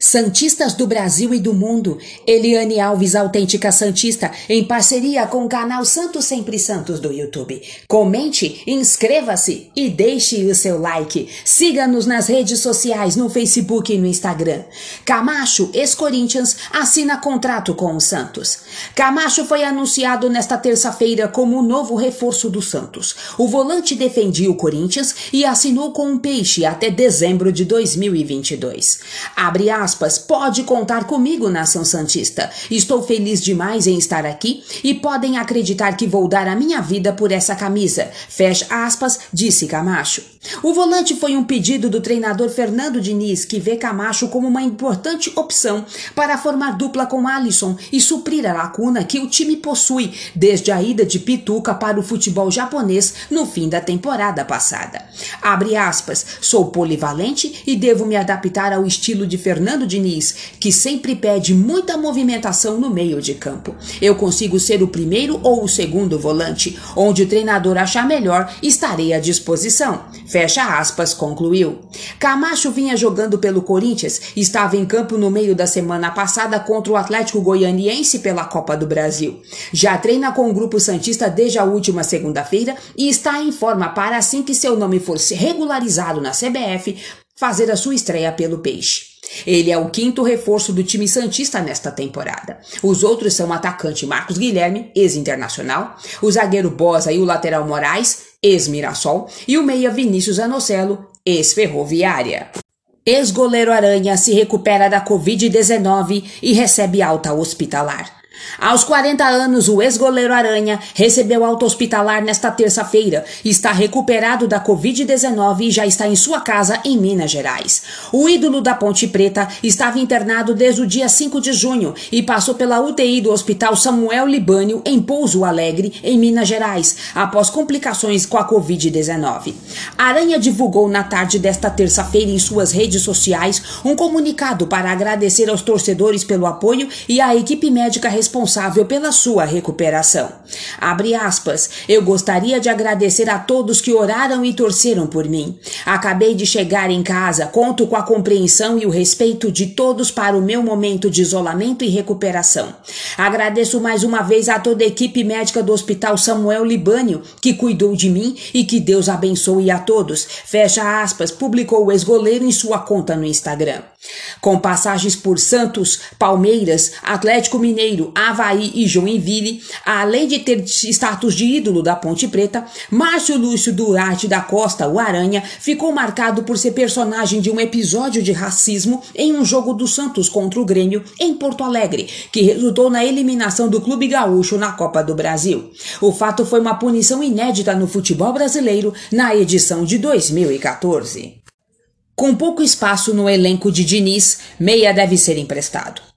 Santistas do Brasil e do mundo, Eliane Alves, autêntica Santista, em parceria com o canal Santos Sempre Santos do YouTube. Comente, inscreva-se e deixe o seu like. Siga-nos nas redes sociais, no Facebook e no Instagram. Camacho, ex-Corinthians, assina contrato com o Santos. Camacho foi anunciado nesta terça-feira como o novo reforço do Santos. O volante defendia o Corinthians e assinou com o Peixe até dezembro de 2022. Abre aspas aspas, pode contar comigo, nação santista. Estou feliz demais em estar aqui e podem acreditar que vou dar a minha vida por essa camisa. Fecha aspas, disse Camacho. O volante foi um pedido do treinador Fernando Diniz, que vê Camacho como uma importante opção para formar dupla com Alisson e suprir a lacuna que o time possui desde a ida de Pituca para o futebol japonês no fim da temporada passada. Abre aspas, sou polivalente e devo me adaptar ao estilo de Fernando Fernando Diniz, que sempre pede muita movimentação no meio de campo. Eu consigo ser o primeiro ou o segundo volante, onde o treinador achar melhor, estarei à disposição. Fecha aspas, concluiu. Camacho vinha jogando pelo Corinthians, estava em campo no meio da semana passada contra o Atlético Goianiense pela Copa do Brasil. Já treina com o grupo Santista desde a última segunda-feira e está em forma para assim que seu nome for regularizado na CBF, fazer a sua estreia pelo Peixe. Ele é o quinto reforço do time Santista nesta temporada. Os outros são o atacante Marcos Guilherme, ex-internacional, o zagueiro Bosa e o lateral Moraes, ex-Mirassol, e o meia Vinícius Anocelo, ex-Ferroviária. Ex-goleiro Aranha se recupera da Covid-19 e recebe alta hospitalar. Aos 40 anos, o ex-goleiro Aranha recebeu alta hospitalar nesta terça-feira, está recuperado da Covid-19 e já está em sua casa em Minas Gerais. O ídolo da Ponte Preta estava internado desde o dia 5 de junho e passou pela UTI do Hospital Samuel Libânio em Pouso Alegre, em Minas Gerais, após complicações com a Covid-19. Aranha divulgou na tarde desta terça-feira em suas redes sociais um comunicado para agradecer aos torcedores pelo apoio e à equipe médica responsável responsável pela sua recuperação. Abre aspas. Eu gostaria de agradecer a todos que oraram e torceram por mim. Acabei de chegar em casa, conto com a compreensão e o respeito de todos para o meu momento de isolamento e recuperação. Agradeço mais uma vez a toda a equipe médica do Hospital Samuel Libânio, que cuidou de mim e que Deus abençoe a todos. Fecha aspas, publicou o ex-goleiro em sua conta no Instagram. Com passagens por Santos, Palmeiras, Atlético Mineiro, Havaí e Joinville, além de ter status de ídolo da Ponte Preta, Márcio Lúcio Duarte da Costa, o Aranha, ficou marcado por ser personagem de um episódio de racismo em um jogo do Santos contra o Grêmio em Porto Alegre, que resultou na eliminação do Clube Gaúcho na Copa do Brasil. O fato foi uma punição inédita no futebol brasileiro na edição de 2014. Com pouco espaço no elenco de Diniz, Meia deve ser emprestado.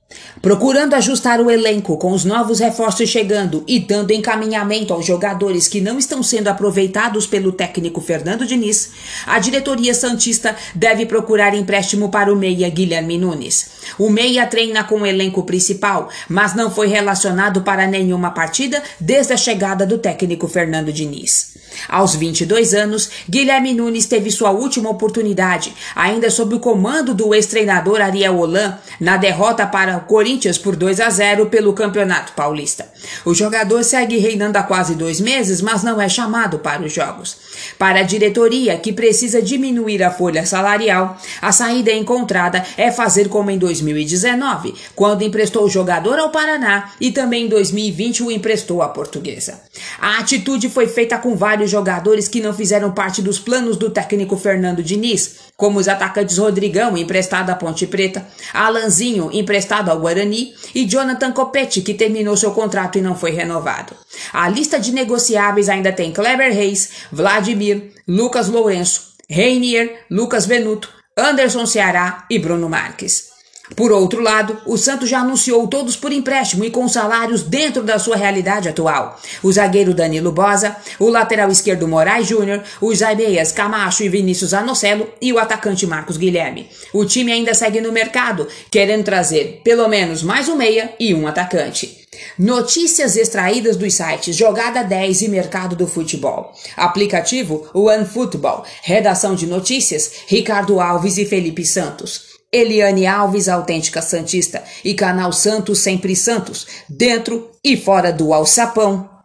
Procurando ajustar o elenco com os novos reforços chegando e dando encaminhamento aos jogadores que não estão sendo aproveitados pelo técnico Fernando Diniz, a diretoria Santista deve procurar empréstimo para o meia Guilherme Nunes. O meia treina com o elenco principal, mas não foi relacionado para nenhuma partida desde a chegada do técnico Fernando Diniz. Aos 22 anos, Guilherme Nunes teve sua última oportunidade, ainda sob o comando do ex-treinador Ariel Holan, na derrota para Corinthians por 2 a 0 pelo Campeonato Paulista. O jogador segue reinando há quase dois meses, mas não é chamado para os jogos. Para a diretoria, que precisa diminuir a folha salarial, a saída encontrada é fazer como em 2019, quando emprestou o jogador ao Paraná e também em 2020 o emprestou à Portuguesa. A atitude foi feita com vários jogadores que não fizeram parte dos planos do técnico Fernando Diniz, como os atacantes Rodrigão, emprestado à Ponte Preta, Alanzinho, emprestado ao Guarani, e Jonathan Copete, que terminou seu contrato e não foi renovado. A lista de negociáveis ainda tem Kleber Reis, Vladimir, Lucas Lourenço, Reinier, Lucas Venuto, Anderson Ceará e Bruno Marques. Por outro lado, o Santos já anunciou todos por empréstimo e com salários dentro da sua realidade atual. O zagueiro Danilo Bosa, o lateral esquerdo Moraes Júnior, os zagueiros Camacho e Vinícius Anocelo e o atacante Marcos Guilherme. O time ainda segue no mercado, querendo trazer pelo menos mais um meia e um atacante. Notícias extraídas dos sites Jogada 10 e Mercado do Futebol. Aplicativo OneFootball. Redação de notícias Ricardo Alves e Felipe Santos. Eliane Alves, autêntica Santista, e canal Santos Sempre Santos, dentro e fora do alçapão.